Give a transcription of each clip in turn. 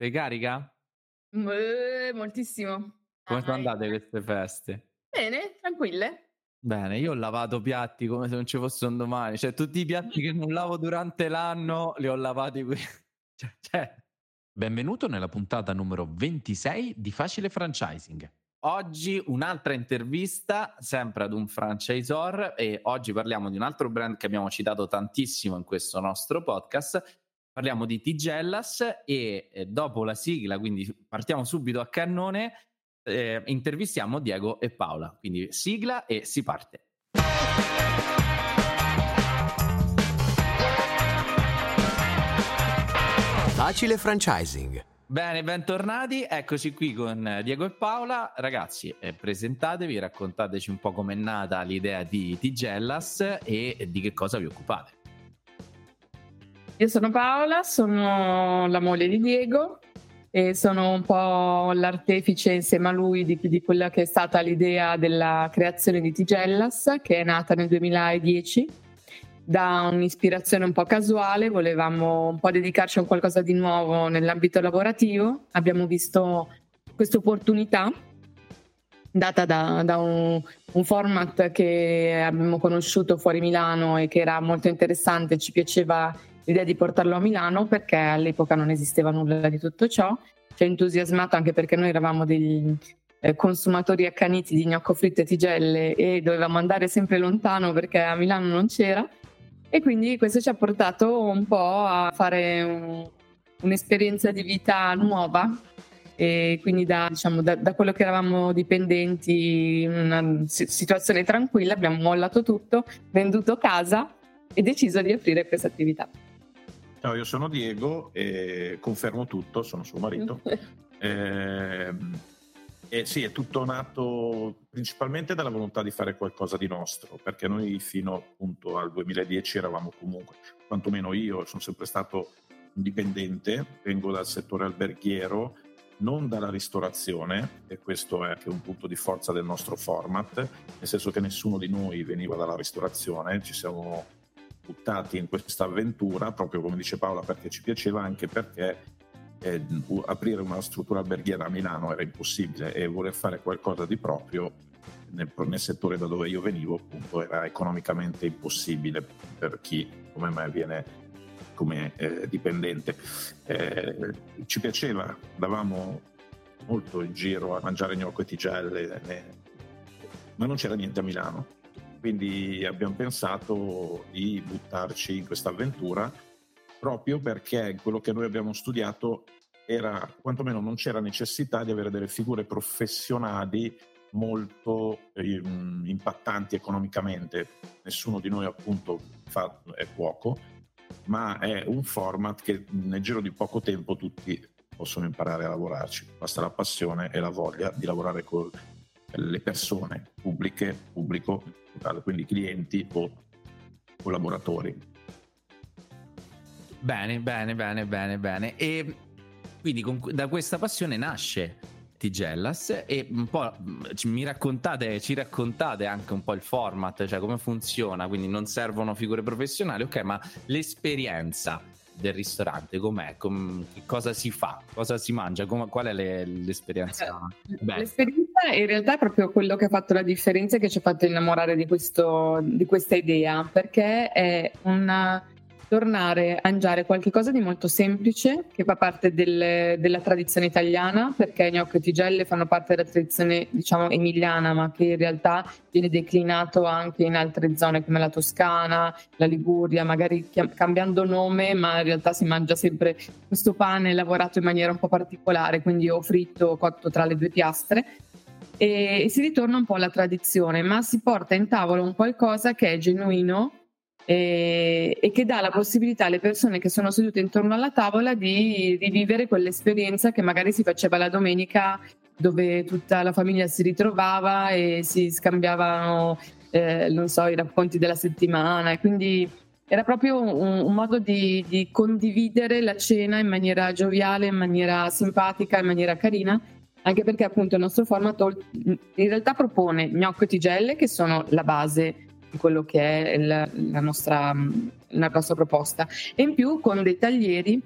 Sei carica? Eh, moltissimo. Come sono andate queste feste? Bene, tranquille. Bene, io ho lavato piatti come se non ci fosse un domani. Cioè, tutti i piatti che non lavo durante l'anno li ho lavati qui. Cioè, cioè. Benvenuto nella puntata numero 26 di Facile Franchising. Oggi un'altra intervista, sempre ad un franchisor, e oggi parliamo di un altro brand che abbiamo citato tantissimo in questo nostro podcast, Parliamo di Tigellas e eh, dopo la sigla, quindi partiamo subito a cannone, eh, intervistiamo Diego e Paola. Quindi sigla e si parte. Facile franchising. Bene, bentornati, eccoci qui con Diego e Paola. Ragazzi, eh, presentatevi, raccontateci un po' com'è nata l'idea di Tigellas e di che cosa vi occupate. Io sono Paola, sono la moglie di Diego e sono un po' l'artefice insieme a lui di, di quella che è stata l'idea della creazione di Tigellas, che è nata nel 2010 da un'ispirazione un po' casuale, volevamo un po' dedicarci a qualcosa di nuovo nell'ambito lavorativo, abbiamo visto questa opportunità data da, da un, un, format che abbiamo conosciuto fuori Milano e che era molto interessante, ci piaceva l'idea di portarlo a Milano perché all'epoca non esisteva nulla di tutto ciò. Ci ha entusiasmato anche perché noi eravamo degli eh, consumatori accaniti di gnocco fritto e tigelle e dovevamo andare sempre lontano perché a Milano non c'era. E quindi questo ci ha portato un po' a fare un, un'esperienza di vita nuova e quindi da, diciamo, da, da, quello che eravamo dipendenti in una situazione tranquilla abbiamo mollato tutto, venduto casa e deciso di aprire questa attività. Ciao, io sono Diego e confermo tutto, sono suo marito. eh, e sì, è tutto nato principalmente dalla volontà di fare qualcosa di nostro, perché noi fino appunto al 2010 eravamo comunque, quantomeno io sono sempre stato dipendente, vengo dal settore alberghiero, non dalla ristorazione, e questo è anche un punto di forza del nostro format, nel senso che nessuno di noi veniva dalla ristorazione, ci siamo buttati in questa avventura, proprio come dice Paola, perché ci piaceva anche perché eh, aprire una struttura alberghiera a Milano era impossibile e voler fare qualcosa di proprio nel, nel, settore da dove io venivo appunto era economicamente impossibile per chi come me viene come eh, dipendente. Eh, ci piaceva, davamo molto in giro a mangiare gnocco e tigelle, ma non c'era niente a Milano quindi abbiamo pensato di buttarci in questa avventura proprio perché quello che noi abbiamo studiato era, quantomeno non c'era necessità di avere delle figure professionali molto eh, impattanti economicamente. Nessuno di noi appunto fa, è cuoco, ma è un format che nel giro di poco tempo tutti possono imparare a lavorarci. Basta la passione e la voglia di lavorare con le persone pubbliche, pubblico quindi clienti o collaboratori. Bene, bene, bene, bene, bene. E quindi con, da questa passione nasce Tigellas e un po' mi raccontate, ci raccontate anche un po' il format, cioè come funziona, quindi non servono figure professionali, ok, ma l'esperienza del ristorante com'è? Com- cosa si fa? Cosa si mangia? Com- qual è le- l'esperienza? Beh. L'esperienza in realtà è proprio quello che ha fatto la differenza e che ci ha fatto innamorare di, questo, di questa idea, perché è una tornare a mangiare qualcosa di molto semplice che fa parte del, della tradizione italiana perché gnocchi e tigelle fanno parte della tradizione diciamo emiliana ma che in realtà viene declinato anche in altre zone come la Toscana, la Liguria magari cambiando nome ma in realtà si mangia sempre questo pane lavorato in maniera un po' particolare quindi o fritto o cotto tra le due piastre e, si ritorna un po' alla tradizione ma si porta in tavola un qualcosa che è genuino e, e, che dà la possibilità alle persone che sono sedute intorno alla tavola di rivivere quell'esperienza che magari si faceva la domenica dove tutta la famiglia si ritrovava e si scambiavano eh, non so, i racconti della settimana. E quindi era proprio un, un modo di, di, condividere la cena in maniera gioviale, in maniera simpatica, in maniera carina, anche perché appunto il nostro format in realtà propone gnocco e tigelle che sono la base di quello che è il, la, nostra, la nostra proposta e in più con dei taglieri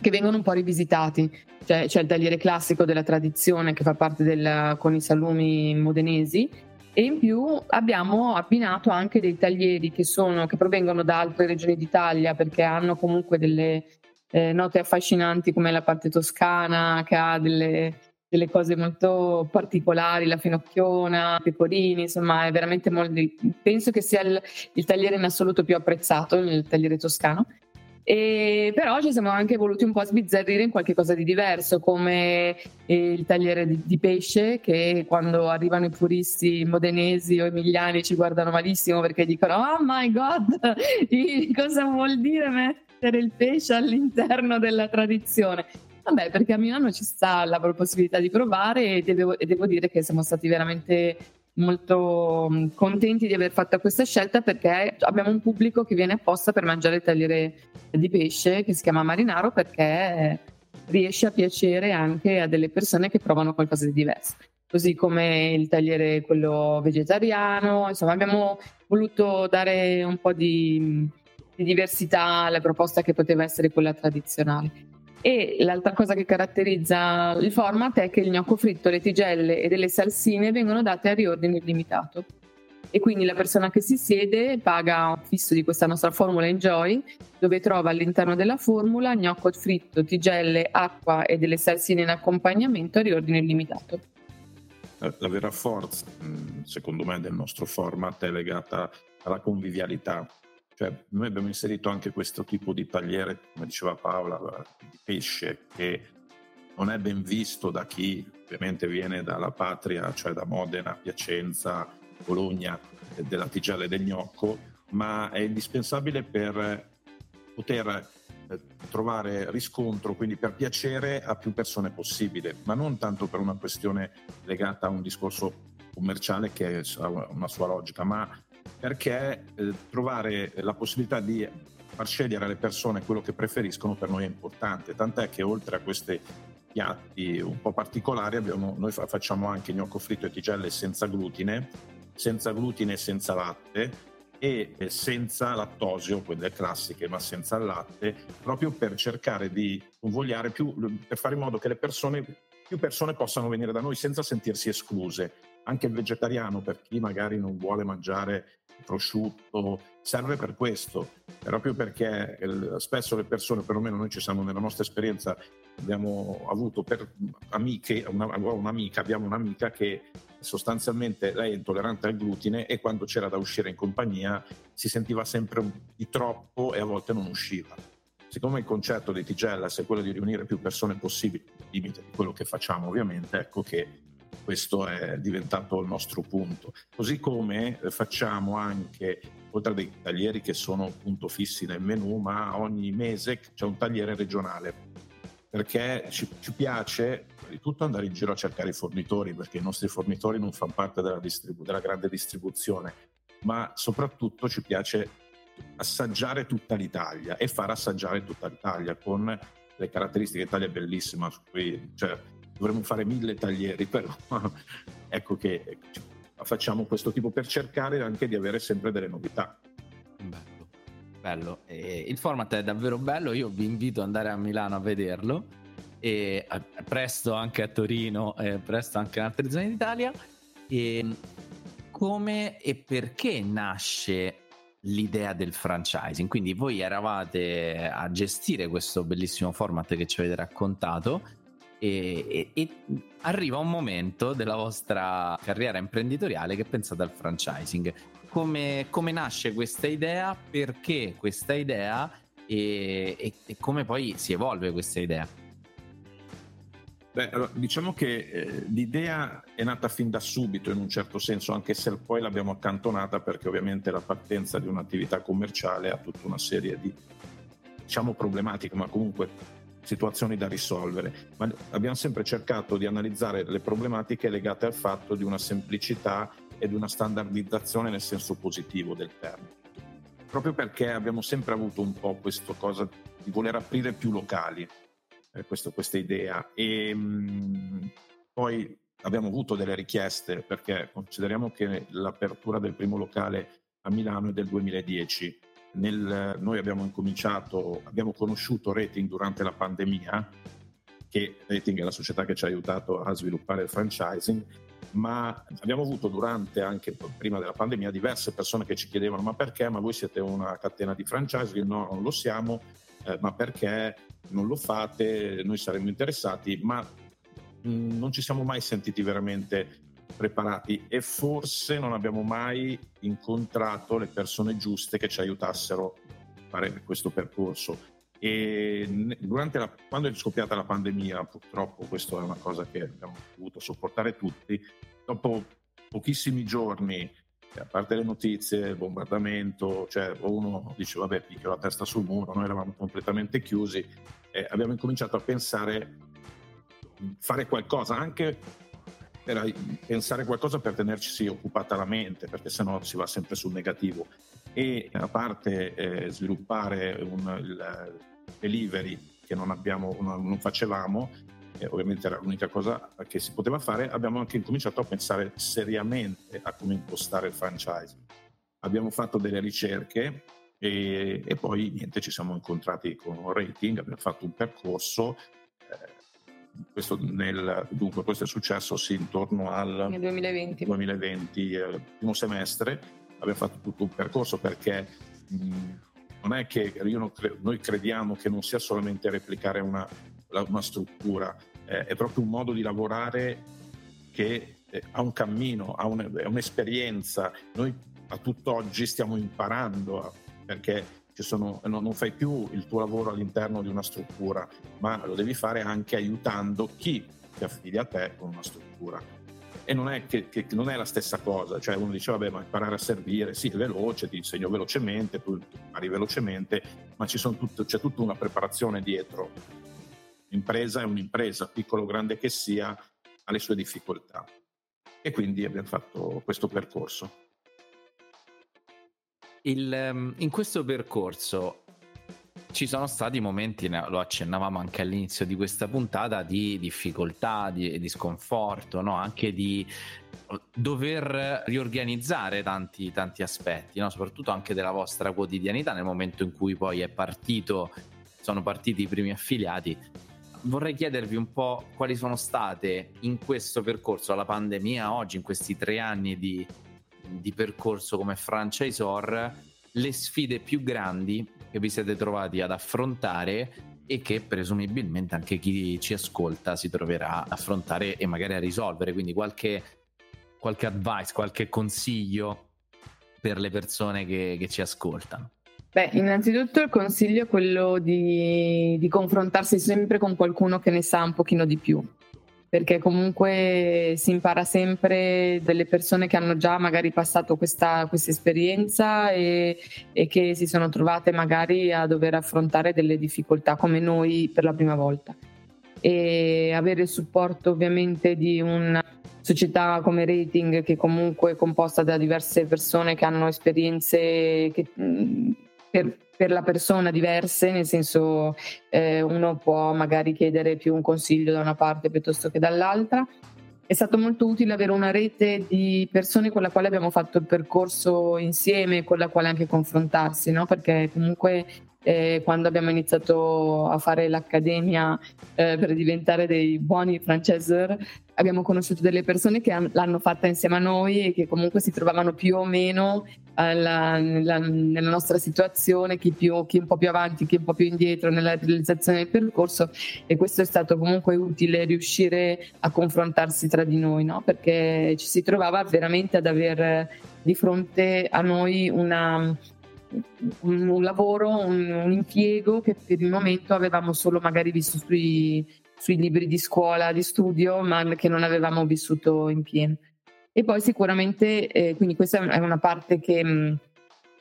che vengono un po' rivisitati. Cioè, c'è il tagliere classico della tradizione che fa parte del, con i salumi modenesi e in più abbiamo abbinato anche dei taglieri che, sono, che provengono da altre regioni d'Italia perché hanno comunque delle eh, note affascinanti come la parte toscana che ha delle, delle cose molto particolari, la finocchiona, pecorini, insomma è veramente molto, penso che sia il, il tagliere in assoluto più apprezzato, il tagliere toscano. E però ci siamo anche voluti un po' sbizzarrire in qualche cosa di diverso, come eh, il tagliere di, di, pesce, che quando arrivano i puristi modenesi o emiliani ci guardano malissimo perché dicono: Oh my god, cosa vuol dire mettere il pesce all'interno della tradizione? Vabbè, perché a Milano ci sta la possibilità di provare e devo, e devo dire che siamo stati veramente molto mm, contenti di aver fatto questa scelta perché abbiamo un pubblico che viene apposta per mangiare il tagliere di pesce che si chiama marinaro perché riesce a piacere anche a delle persone che provano qualcosa di diverso. Così come il tagliere quello vegetariano insomma abbiamo voluto dare un po' di, di diversità alla proposta che poteva essere quella tradizionale e l'altra cosa che caratterizza il format è che il gnocco fritto, le tigelle e delle salsine vengono date a riordine illimitato. E quindi la persona che si siede paga un fisso di questa nostra formula Enjoy, dove trova all'interno della formula gnocco fritto, tigelle, acqua e delle salsine in accompagnamento a riordine illimitato. La vera forza, secondo me, del nostro format è legata alla convivialità cioè, noi abbiamo inserito anche questo tipo di tagliere, come diceva Paola, di pesce, che non è ben visto da chi ovviamente viene dalla patria, cioè da Modena, Piacenza, Bologna, della tigella e del gnocco, ma è indispensabile per poter eh, trovare riscontro, quindi per piacere a più persone possibile, ma non tanto per una questione legata a un discorso commerciale che ha una sua logica, ma perché eh, trovare la possibilità di far scegliere alle persone quello che preferiscono per noi è importante, tant'è che oltre a questi piatti un po' particolari abbiamo, noi facciamo anche gnocco fritto e tigelle senza glutine, senza glutine e senza latte e senza lattosio, quelle classiche, ma senza latte, proprio per cercare di convogliare più, per fare in modo che le persone, più persone possano venire da noi senza sentirsi escluse. Anche il vegetariano, per chi magari non vuole mangiare prosciutto, serve per questo, proprio perché spesso le persone, perlomeno noi ci siamo nella nostra esperienza, abbiamo avuto per amiche, una, un'amica, abbiamo un'amica che sostanzialmente lei è intollerante al glutine e quando c'era da uscire in compagnia si sentiva sempre di troppo e a volte non usciva. Siccome il concetto di Tigellas è quello di riunire più persone possibili, limite di quello che facciamo ovviamente, ecco che questo è diventato il nostro punto. Così come eh, facciamo anche, oltre a dei taglieri che sono punto fissi nel menu, ma ogni mese c'è un tagliere regionale, perché ci, ci piace di tutto andare in giro a cercare i fornitori, perché i nostri fornitori non fanno parte della, distribu- della grande distribuzione, ma soprattutto ci piace assaggiare tutta l'Italia e far assaggiare tutta l'Italia con le caratteristiche. L'Italia è bellissima, su cui, cioè, dovremmo fare mille taglieri, però ecco che facciamo questo tipo per cercare anche di avere sempre delle novità. Bello, bello. E il format è davvero bello, io vi invito ad andare a Milano a vederlo e presto anche a Torino e presto anche in altre zone d'Italia. E come e perché nasce l'idea del franchising? Quindi voi eravate a gestire questo bellissimo format che ci avete raccontato e, e, e, arriva un momento della vostra carriera imprenditoriale che pensate al franchising. Come, come nasce questa idea? Perché questa idea? E, e, come poi si evolve questa idea? Beh, allora, diciamo che eh, l'idea è nata fin da subito in un certo senso, anche se poi l'abbiamo accantonata perché ovviamente la partenza di un'attività commerciale ha tutta una serie di diciamo problematiche, ma comunque situazioni da risolvere, ma abbiamo sempre cercato di analizzare le problematiche legate al fatto di una semplicità e di una standardizzazione nel senso positivo del termine. Proprio perché abbiamo sempre avuto un po' questa cosa di voler aprire più locali, eh, questo, questa idea. E mh, poi abbiamo avuto delle richieste perché consideriamo che l'apertura del primo locale a Milano è del 2010 nel, noi abbiamo incominciato, abbiamo conosciuto Rating durante la pandemia, che Rating è la società che ci ha aiutato a sviluppare il franchising, ma abbiamo avuto durante, anche prima della pandemia, diverse persone che ci chiedevano ma perché? Ma voi siete una catena di franchising? No, non lo siamo, eh, ma perché non lo fate? Noi saremmo interessati, ma mh, mm, non ci siamo mai sentiti veramente preparati e forse non abbiamo mai incontrato le persone giuste che ci aiutassero a fare questo percorso. E la, quando è scoppiata la pandemia, purtroppo questa è una cosa che abbiamo dovuto sopportare tutti, dopo pochissimi giorni, a parte le notizie, il bombardamento, cioè uno dice vabbè picchio la testa sul muro, noi eravamo completamente chiusi, eh, abbiamo incominciato a pensare fare qualcosa anche per pensare qualcosa per tenerci occupata la mente, perché sennò si va sempre sul negativo. E a parte eh, sviluppare un, il delivery che non, abbiamo, non, non facevamo, eh, ovviamente era l'unica cosa che si poteva fare, abbiamo anche incominciato a pensare seriamente a come impostare il franchise. Abbiamo fatto delle ricerche e, e, poi niente, ci siamo incontrati con un rating, abbiamo fatto un percorso questo, nel, dunque, questo è successo sì, intorno al 2020, 2020 eh, primo semestre. Abbiamo fatto tutto un percorso perché mh, non è che cre- noi crediamo che non sia solamente replicare una, una struttura, eh, è proprio un modo di lavorare che eh, ha un cammino, ha un, è un'esperienza. Noi a tutt'oggi stiamo imparando perché sono, non fai più il tuo lavoro all'interno di una struttura, ma lo devi fare anche aiutando chi ti affidi a te con una struttura. E non è, che, che non è la stessa cosa, cioè uno dice vabbè ma imparare a servire, sì è veloce, ti insegno velocemente, tu impari velocemente, ma tutto, c'è tutta una preparazione dietro. L'impresa è un'impresa, piccolo o grande che sia, ha le sue difficoltà. E quindi abbiamo fatto questo percorso. Il, ehm, in questo percorso ci sono stati momenti, lo accennavamo anche all'inizio di questa puntata, di difficoltà, di, di sconforto, no? anche di dover riorganizzare tanti, tanti aspetti, no? soprattutto anche della vostra quotidianità nel momento in cui poi è partito, sono partiti i primi affiliati. Vorrei chiedervi un po' quali sono state in questo percorso, la pandemia oggi, in questi tre anni di, di percorso come franchisor le sfide più grandi che vi siete trovati ad affrontare e che presumibilmente anche chi ci ascolta si troverà a affrontare e magari a risolvere. Quindi qualche, qualche advice, qualche consiglio per le persone che, che ci ascoltano. Beh, innanzitutto il consiglio è quello di, di confrontarsi sempre con qualcuno che ne sa un pochino di più perché comunque si impara sempre delle persone che hanno già magari passato questa, questa esperienza e, e, che si sono trovate magari a dover affrontare delle difficoltà come noi per la prima volta. E avere il supporto ovviamente di una società come Rating che comunque è composta da diverse persone che hanno esperienze che, per, per la persona diverse, nel senso eh, uno può magari chiedere più un consiglio da una parte piuttosto che dall'altra. È stato molto utile avere una rete di persone con la quale abbiamo fatto il percorso insieme, con la quale anche confrontarsi, no? perché comunque eh, quando abbiamo iniziato a fare l'accademia eh, per diventare dei buoni franchisor, abbiamo conosciuto delle persone che l'hanno fatta insieme a noi e che comunque si trovavano più o meno alla, nella, nella, nostra situazione, chi, più, chi un po' più avanti, chi un po' più indietro nella realizzazione del percorso e questo è stato comunque utile riuscire a confrontarsi tra di noi, no? perché ci si trovava veramente ad avere di fronte a noi una un, lavoro, un, un, impiego che per il momento avevamo solo magari visto sui, sui libri di scuola, di studio, ma che non avevamo vissuto in pieno. E poi sicuramente, eh, quindi questa è una parte che,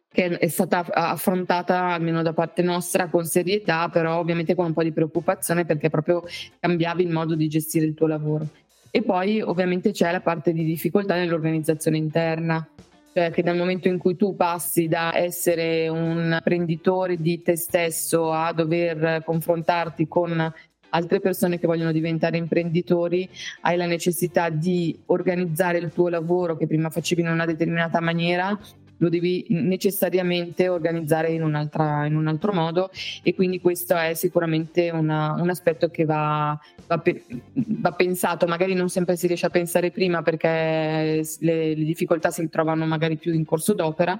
che, è stata affrontata almeno da parte nostra con serietà, però ovviamente con un po' di preoccupazione perché proprio cambiavi il modo di gestire il tuo lavoro. E poi ovviamente c'è la parte di difficoltà nell'organizzazione interna, cioè che dal momento in cui tu passi da essere un imprenditore di te stesso a dover confrontarti con altre persone che vogliono diventare imprenditori, hai la necessità di organizzare il tuo lavoro che prima facevi in una determinata maniera lo devi necessariamente organizzare in, in un altro modo e quindi questo è sicuramente una, un aspetto che va, va, pe- va, pensato, magari non sempre si riesce a pensare prima perché le, le difficoltà si trovano magari più in corso d'opera,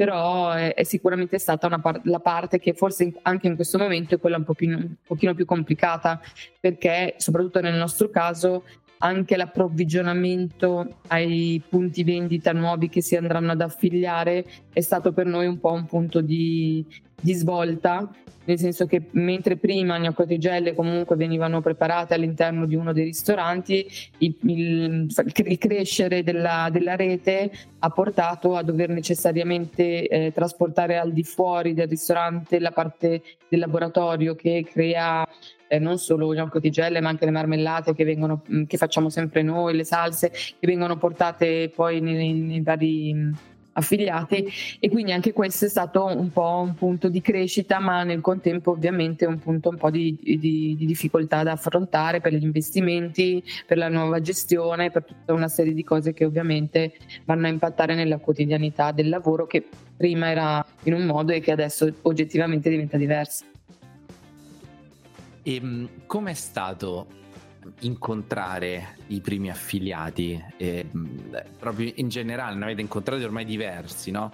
però è, è sicuramente stata par- la parte che forse in, anche in questo momento è quella un, pochino, un pochino più complicata, perché soprattutto nel nostro caso anche l'approvvigionamento ai punti vendita nuovi che si andranno ad affiliare è stato per noi un po' un punto di, di svolta, nel senso che mentre prima gnoccotigelle comunque venivano preparate all'interno di uno dei ristoranti, il, il, il crescere della, della, rete ha portato a dover necessariamente eh, trasportare al di fuori del ristorante la parte del laboratorio che crea eh, non solo gnoccotigelle ma anche le marmellate che, vengono, che facciamo sempre noi, le salse che vengono portate poi nei, nei vari affiliati e quindi anche questo è stato un po' un punto di crescita ma nel contempo ovviamente un punto un po' di, di, di, difficoltà da affrontare per gli investimenti, per la nuova gestione, per tutta una serie di cose che ovviamente vanno a impattare nella quotidianità del lavoro che prima era in un modo e che adesso oggettivamente diventa diverso. E ehm, com'è stato incontrare i primi affiliati, eh, proprio in generale, ne avete incontrati ormai diversi, no?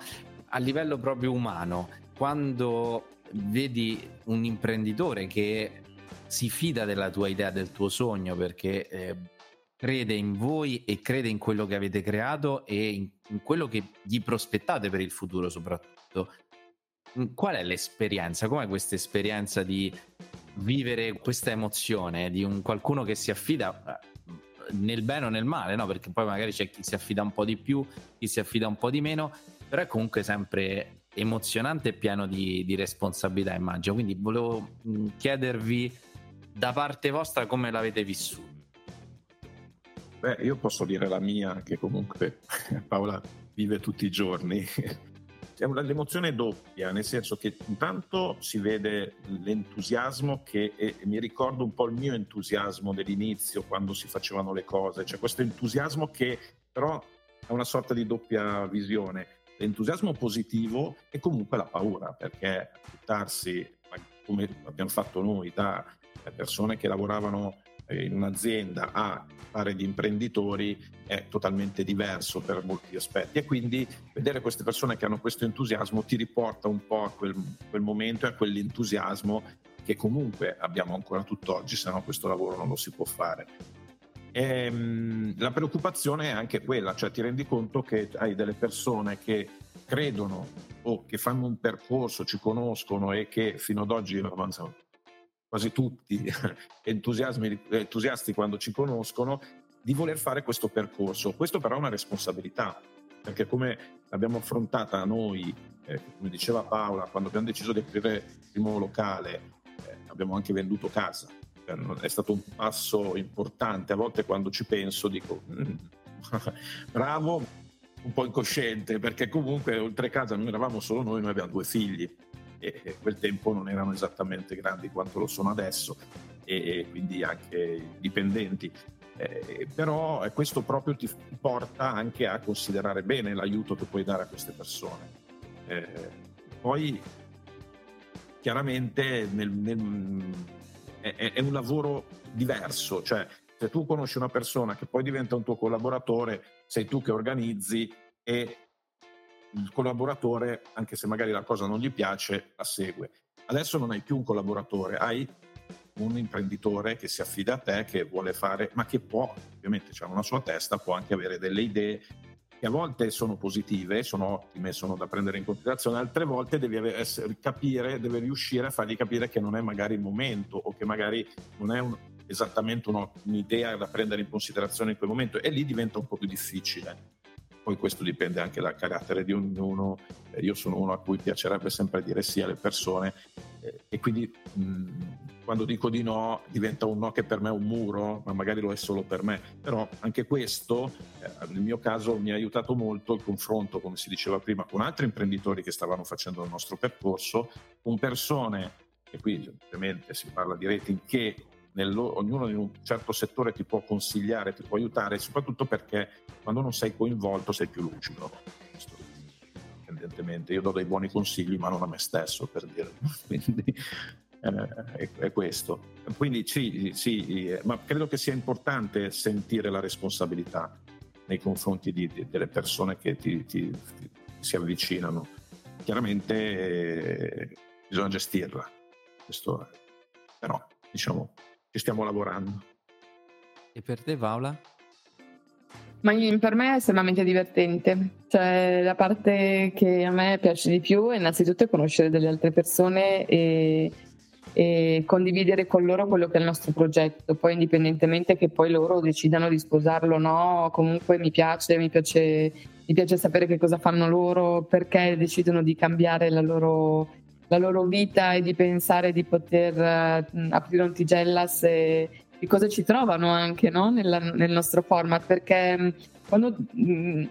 A livello proprio umano, quando vedi un imprenditore che si fida della tua idea, del tuo sogno, perché eh, crede in voi e crede in quello che avete creato e in, in quello che gli prospettate per il futuro soprattutto. Qual è l'esperienza? Com'è questa esperienza di vivere questa emozione di un qualcuno che si affida eh, nel bene o nel male, no? Perché poi magari c'è chi si affida un po' di più, chi si affida un po' di meno, però è comunque sempre emozionante e pieno di, di responsabilità, immagino. Quindi volevo chiedervi da parte vostra come l'avete vissuto. Beh, io posso dire la mia, che comunque Paola vive tutti i giorni è un'emozione doppia, nel senso che intanto si vede l'entusiasmo che e mi ricordo un po' il mio entusiasmo dell'inizio quando si facevano le cose, cioè questo entusiasmo che però è una sorta di doppia visione, l'entusiasmo positivo e comunque la paura, perché buttarsi come abbiamo fatto noi da persone che lavoravano in un'azienda a fare gli imprenditori è totalmente diverso per molti aspetti e quindi vedere queste persone che hanno questo entusiasmo ti riporta un po' a quel, quel momento e a quell'entusiasmo che comunque abbiamo ancora tutt'oggi, se no questo lavoro non lo si può fare. E, ehm, la preoccupazione è anche quella, cioè ti rendi conto che hai delle persone che credono o che fanno un percorso, ci conoscono e che fino ad oggi quasi tutti entusiasti quando ci conoscono, di voler fare questo percorso. Questo però è una responsabilità, perché come l'abbiamo affrontata noi, eh, come diceva Paola, quando abbiamo deciso di aprire il primo locale, eh, abbiamo anche venduto casa. Cioè, è stato un passo importante. A volte quando ci penso dico, mm, bravo, un po' incosciente, perché comunque oltre casa non eravamo solo noi, noi abbiamo due figli e quel tempo non erano esattamente grandi quanto lo sono adesso e quindi anche dipendenti. Eh, però eh, questo proprio ti porta anche a considerare bene l'aiuto che puoi dare a queste persone. Eh, poi chiaramente nel, nel, è, è, un lavoro diverso, cioè se tu conosci una persona che poi diventa un tuo collaboratore, sei tu che organizzi e il collaboratore, anche se magari la cosa non gli piace, la segue. Adesso non hai più un collaboratore, hai un imprenditore che si affida a te, che vuole fare, ma che può, ovviamente c'è una sua testa, può anche avere delle idee che a volte sono positive, sono ottime, sono da prendere in considerazione, altre volte devi essere, capire, devi riuscire a fargli capire che non è magari il momento o che magari non è un, esattamente un'idea da prendere in considerazione in quel momento e lì diventa un po' più difficile. Poi questo dipende anche dal carattere di ognuno, io sono uno a cui piacerebbe sempre dire sì alle persone e quindi mh, quando dico di no diventa un no che per me è un muro, ma magari lo è solo per me, però anche questo eh, nel mio caso mi ha aiutato molto il confronto, come si diceva prima, con altri imprenditori che stavano facendo il nostro percorso, con persone, e qui ovviamente si parla di rating che nello, ognuno in un certo settore ti può consigliare, ti può aiutare, soprattutto perché quando non sei coinvolto sei più lucido. Indipendentemente. Io do dei buoni consigli, ma non a me stesso, per dire. Quindi eh, è, è, questo. Quindi sì, sì, ma credo che sia importante sentire la responsabilità nei confronti di, di, delle persone che ti, ti, ti si avvicinano. Chiaramente eh, bisogna gestirla, questo, però diciamo ci stiamo lavorando. E per te Paola? Ma per me è estremamente divertente, cioè la parte che a me piace di più è innanzitutto conoscere delle altre persone e, e condividere con loro quello che è il nostro progetto, poi indipendentemente che poi loro decidano di sposarlo o no, comunque mi piace, mi piace, mi piace sapere che cosa fanno loro, perché decidono di cambiare la loro, la loro vita e di pensare di poter uh, aprire un Tigellas e, di cosa ci trovano anche no? Nella, nel nostro format, perché mm, quando mh, mm,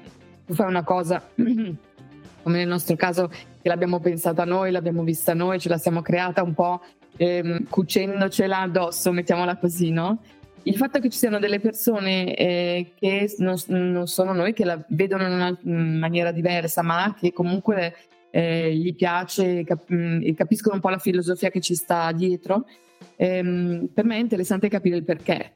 tu fai una cosa, come nel nostro caso, che l'abbiamo pensata noi, l'abbiamo vista noi, ce la siamo creata un po' ehm, cucendocela addosso, mettiamola così, no? Il fatto che ci siano delle persone eh, che non, non, sono noi, che la vedono in una maniera diversa, ma che comunque eh, gli piace cap- e capiscono un po' la filosofia che ci sta dietro, ehm, per me è interessante capire il perché.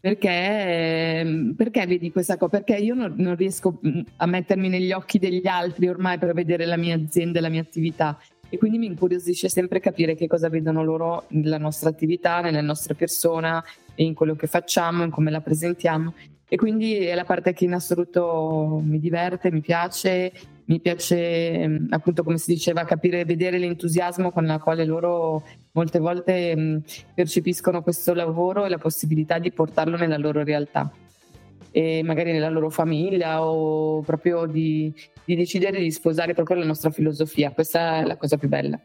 Perché, ehm, perché vedi questa cosa? Perché io non, non, riesco mm, a mettermi negli occhi degli altri ormai per vedere la mia azienda e la mia attività e quindi mi incuriosisce sempre capire che cosa vedono loro nella nostra attività, nella nostra persona in quello che facciamo, in come la presentiamo e quindi è la parte che in assoluto mi diverte, mi piace mi piace mm, appunto come si diceva capire, vedere l'entusiasmo con la quale loro molte volte mm, percepiscono questo lavoro e la possibilità di portarlo nella loro realtà e magari nella loro famiglia o proprio di, di decidere di sposare proprio la nostra filosofia. Questa è la cosa più bella.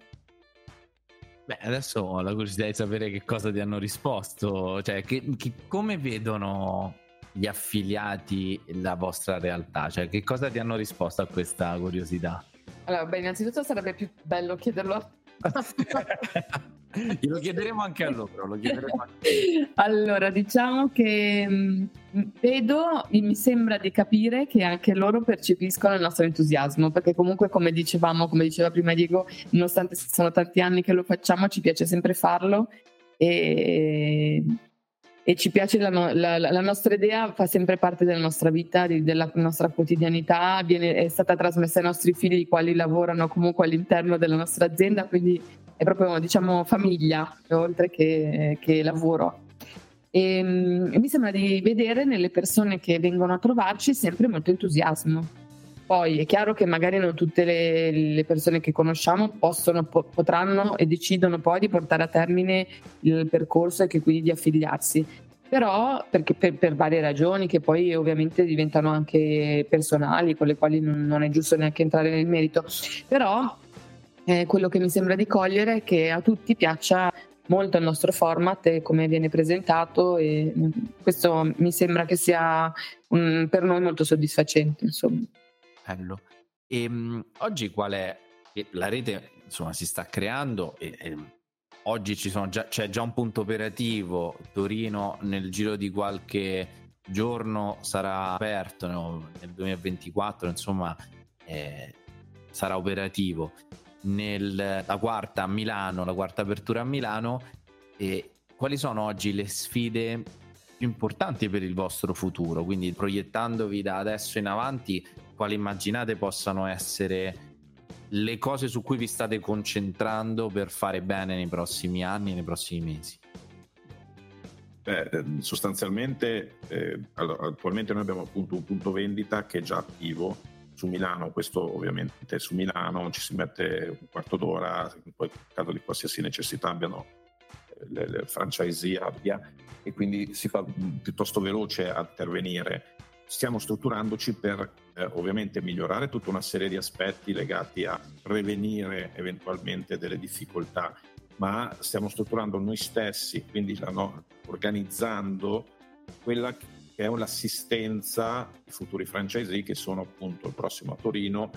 Beh, adesso ho la curiosità di sapere che cosa ti hanno risposto, cioè che, che, come vedono gli affiliati la vostra realtà? Cioè, che cosa ti hanno risposto a questa curiosità? Allora, beh, innanzitutto sarebbe più bello chiederlo a lo chiederemo anche a loro. Anche allora, diciamo che mm, vedo, mi sembra di capire che anche loro percepiscono il nostro entusiasmo, perché comunque, come dicevamo, come diceva prima Diego, nonostante sono tanti anni che lo facciamo, ci piace sempre farlo e e ci piace la, la, la, nostra idea, fa sempre parte della nostra vita, di, della nostra quotidianità, viene, è stata trasmessa ai nostri figli, i quali lavorano comunque all'interno della nostra azienda, quindi è proprio diciamo famiglia oltre che, che lavoro. E, mm, e mi sembra di vedere nelle persone che vengono a trovarci sempre molto entusiasmo. Poi è chiaro che magari non tutte le, le persone che conosciamo possono, po- potranno e decidono poi di portare a termine il percorso e che quindi di affiliarsi. Però perché per, per, varie ragioni che poi ovviamente diventano anche personali, con le quali non, non è giusto neanche entrare nel merito. Però eh, quello che mi sembra di cogliere è che a tutti piaccia molto il nostro format e come viene presentato e questo mi sembra che sia un, per noi molto soddisfacente. Insomma. Bello. E, ehm, mh, oggi qual è? La rete insomma si sta creando e, e oggi già, c'è già un punto operativo. Torino nel giro di qualche giorno sarà aperto no? nel 2024, insomma eh, sarà operativo. Nel, la quarta a Milano, la quarta apertura a Milano. E quali sono oggi le sfide più importanti per il vostro futuro? Quindi proiettandovi da adesso in avanti, quali immaginate possano essere le cose su cui vi state concentrando per fare bene nei prossimi anni, nei prossimi mesi? Beh, ehm, sostanzialmente eh, allora, attualmente noi abbiamo appunto un punto vendita che è già attivo su Milano, questo ovviamente su Milano ci si mette un quarto d'ora, in caso di qualsiasi necessità abbiano eh, le, le franchisee abbia e quindi si fa piuttosto veloce a intervenire stiamo strutturandoci per eh, ovviamente migliorare tutta una serie di aspetti legati a prevenire eventualmente delle difficoltà, ma stiamo strutturando noi stessi, quindi no, organizzando quella che è l'assistenza ai futuri franchisee che sono appunto il prossimo a Torino,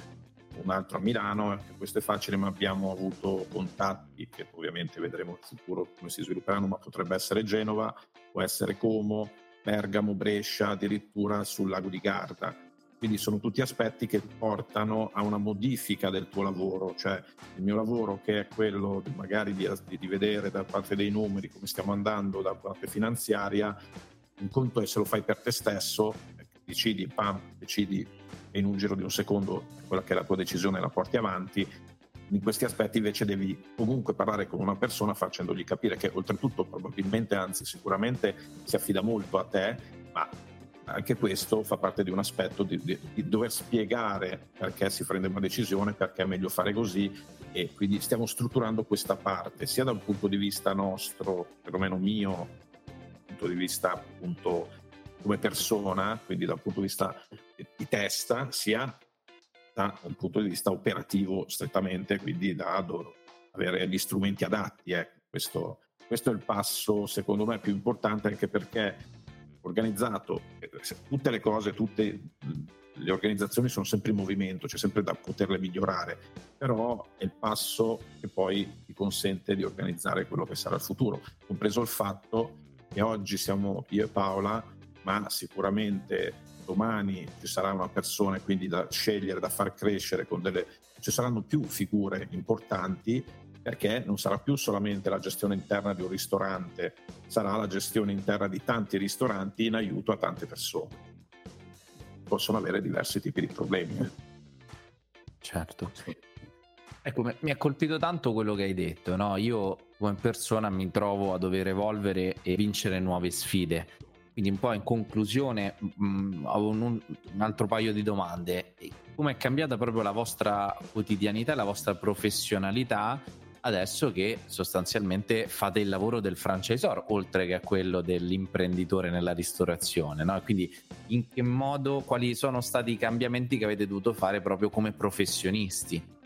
un altro a Milano, questo è facile ma abbiamo avuto contatti che ovviamente vedremo in futuro come si svilupperanno, ma potrebbe essere Genova, può essere Como, Bergamo, Brescia, addirittura sul lago di Garda. Quindi sono tutti aspetti che portano a una modifica del tuo lavoro, cioè il mio lavoro che è quello magari di, di vedere da parte dei numeri come stiamo andando da parte finanziaria, un conto è se lo fai per te stesso, decidi, pam, decidi e in un giro di un secondo quella che è la tua decisione la porti avanti, in questi aspetti invece devi comunque parlare con una persona facendogli capire che oltretutto probabilmente, anzi sicuramente si affida molto a te, ma anche questo fa parte di un aspetto di, di, di, dover spiegare perché si prende una decisione, perché è meglio fare così e quindi stiamo strutturando questa parte sia da un punto di vista nostro, perlomeno mio, dal punto di vista appunto come persona, quindi dal punto di vista di testa, sia da un punto di vista operativo strettamente, quindi da avere gli strumenti adatti. Eh. Questo, questo è il passo secondo me più importante anche perché organizzato, eh, tutte le cose, tutte le organizzazioni sono sempre in movimento, c'è sempre da poterle migliorare, però è il passo che poi ti consente di organizzare quello che sarà il futuro, compreso il fatto che oggi siamo io e Paola, ma sicuramente domani ci sarà una persona quindi da scegliere, da far crescere con delle ci saranno più figure importanti perché non sarà più solamente la gestione interna di un ristorante, sarà la gestione interna di tanti ristoranti in aiuto a tante persone. Possono avere diversi tipi di problemi. Eh. Certo. Ecco, mi ha colpito tanto quello che hai detto, no? Io come persona mi trovo a dover evolvere e vincere nuove sfide. Quindi un po' in conclusione mh, mm, ho un, un, altro paio di domande. Come è cambiata proprio la vostra quotidianità, la vostra professionalità adesso che sostanzialmente fate il lavoro del franchisor oltre che a quello dell'imprenditore nella ristorazione, no? Quindi in che modo, quali sono stati i cambiamenti che avete dovuto fare proprio come professionisti?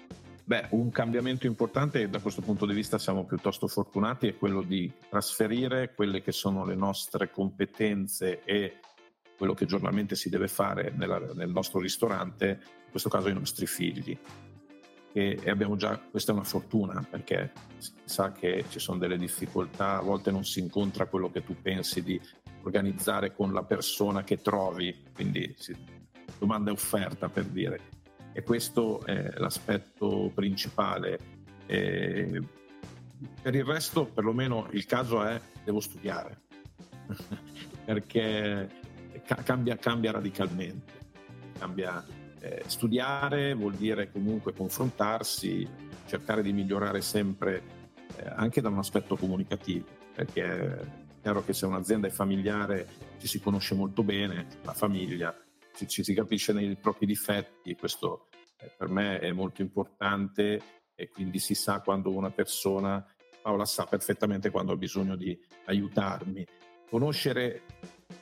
Beh, un cambiamento importante e da questo punto di vista siamo piuttosto fortunati è quello di trasferire quelle che sono le nostre competenze e quello che giornalmente si deve fare nella, nel nostro ristorante, in questo caso ai nostri figli e, e abbiamo già, questa è una fortuna perché si sa che ci sono delle difficoltà, a volte non si incontra quello che tu pensi di organizzare con la persona che trovi, quindi si, domanda e offerta per dire. E questo è l'aspetto principale. E per il resto, perlomeno il caso è devo studiare, perché cambia, cambia radicalmente, cambia eh, studiare vuol dire comunque confrontarsi, cercare di migliorare sempre eh, anche da un aspetto comunicativo, perché è chiaro che se un'azienda è familiare ci si conosce molto bene, la famiglia, ci, si capisce nei propri difetti, questo eh, per me è molto importante e quindi si sa quando una persona, Paola sa perfettamente quando ha bisogno di aiutarmi. Conoscere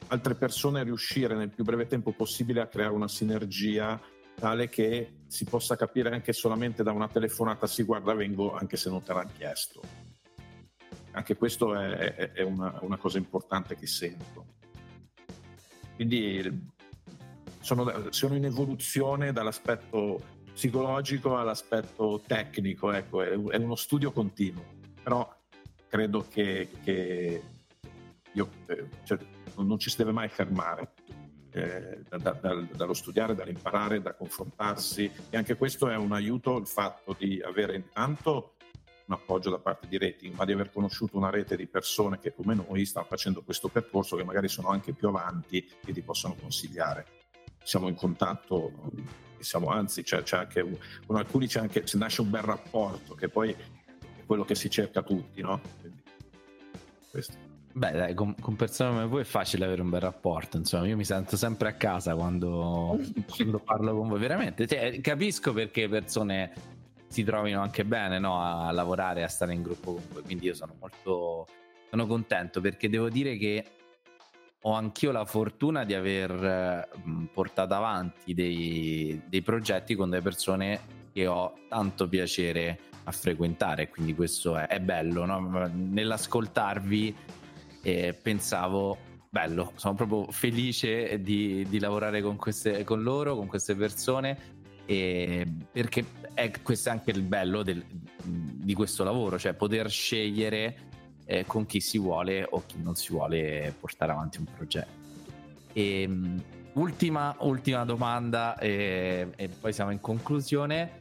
altre persone e riuscire nel più breve tempo possibile a creare una sinergia tale che si possa capire anche solamente da una telefonata si guarda vengo anche se non te l'hanno chiesto anche questo è, è, è una, una, cosa importante che sento quindi sono, sono, in evoluzione dall'aspetto psicologico all'aspetto tecnico ecco, è, è uno studio continuo però credo che, che io, eh, cioè, non ci si deve mai fermare eh, da, da, dallo studiare, dall'imparare, da confrontarsi e anche questo è un aiuto il fatto di avere intanto un appoggio da parte di rating, ma di aver conosciuto una rete di persone che come noi stanno facendo questo percorso, che magari sono anche più avanti e ti possono consigliare. Siamo in contatto, siamo, anzi c'è, c'è anche, con alcuni c'è anche, nasce un bel rapporto, che poi è quello che si cerca tutti, no? Quindi, questo. Beh, dai, con, con, persone come voi è facile avere un bel rapporto. Insomma, io mi sento sempre a casa quando, quando parlo con voi. Veramente, cioè, capisco perché persone si trovino anche bene no, a lavorare, a stare in gruppo con voi. Quindi io sono molto sono contento perché devo dire che ho anch'io la fortuna di aver portato avanti dei, dei progetti con delle persone che ho tanto piacere a frequentare. Quindi questo è, è bello no? nell'ascoltarvi e pensavo bello, sono proprio felice di, di lavorare con, queste, con loro, con queste persone e perché è questo è anche il bello del, di questo lavoro, cioè poter scegliere eh, con chi si vuole o chi non si vuole portare avanti un progetto. E, ultima, ultima domanda e, e, poi siamo in conclusione.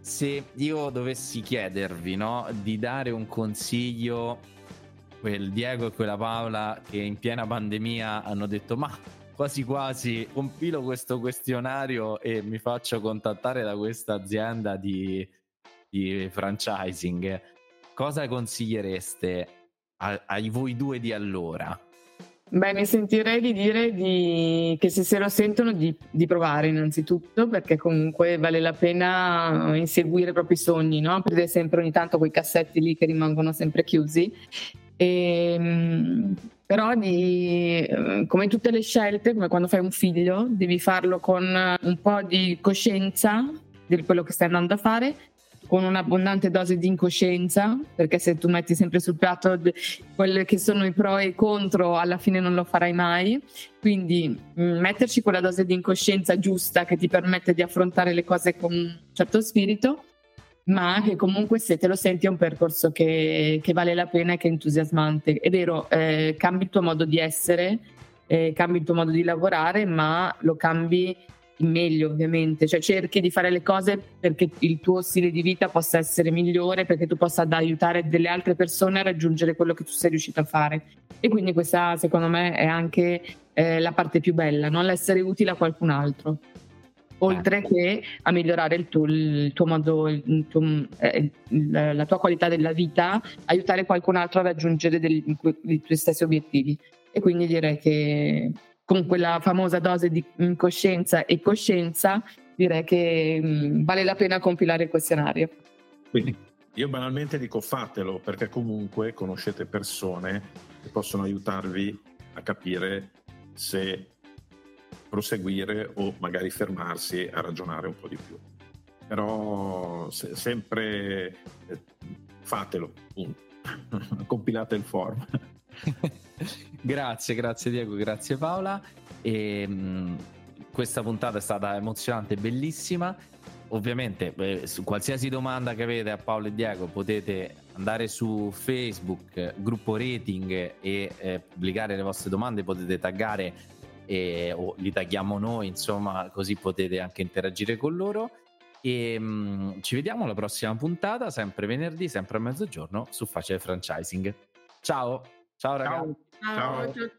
Se io dovessi chiedervi no, di dare un consiglio, quel Diego e quella Paola che in piena pandemia hanno detto ma quasi quasi compilo questo questionario e mi faccio contattare da questa azienda di, di franchising, cosa consigliereste a, a voi due di allora? Beh, mi sentirei di dire di... che se se lo sentono di, di, provare innanzitutto, perché comunque vale la pena inseguire i propri sogni, no? aprire sempre ogni tanto quei cassetti lì che rimangono sempre chiusi. E, ehm, però di, come tutte le scelte, come quando fai un figlio, devi farlo con un po' di coscienza di quello che stai andando a fare con un'abbondante dose di incoscienza, perché se tu metti sempre sul piatto quelli che sono i pro e i contro, alla fine non lo farai mai. Quindi mm, metterci quella dose di incoscienza giusta che ti permette di affrontare le cose con un certo spirito, ma che comunque se te lo senti è un percorso che, che vale la pena e che è entusiasmante. È vero, eh, cambi il tuo modo di essere, eh, cambi il tuo modo di lavorare, ma lo cambi meglio ovviamente, cioè cerchi di fare le cose perché il tuo stile di vita possa essere migliore, perché tu possa aiutare delle altre persone a raggiungere quello che tu sei riuscito a fare. E quindi questa secondo me è anche eh, la parte più bella, non l'essere utile a qualcun altro. Oltre che a migliorare il tuo, il tuo modo, il tuo, eh, la tua qualità della vita, aiutare qualcun altro a raggiungere dei, i tuoi stessi obiettivi. E quindi direi che con quella famosa dose di incoscienza e coscienza, direi che mh, mm, vale la pena compilare il questionario. Quindi io banalmente dico fatelo perché comunque conoscete persone che possono aiutarvi a capire se proseguire o magari fermarsi a ragionare un po' di più. Però se, sempre eh, fatelo, compilate il form. grazie, grazie Diego, grazie Paola. E, ehm, mh, questa puntata è stata emozionante bellissima. Ovviamente, eh, su qualsiasi domanda che avete a Paolo e Diego potete andare su Facebook, gruppo rating e eh, pubblicare le vostre domande, potete taggare e, o li tagghiamo noi, insomma, così potete anche interagire con loro. E mh, ci vediamo alla prossima puntata, sempre venerdì, sempre a mezzogiorno su Facile Franchising. Ciao! Ciao ragazzi. Ciao. Ciao. Ciao.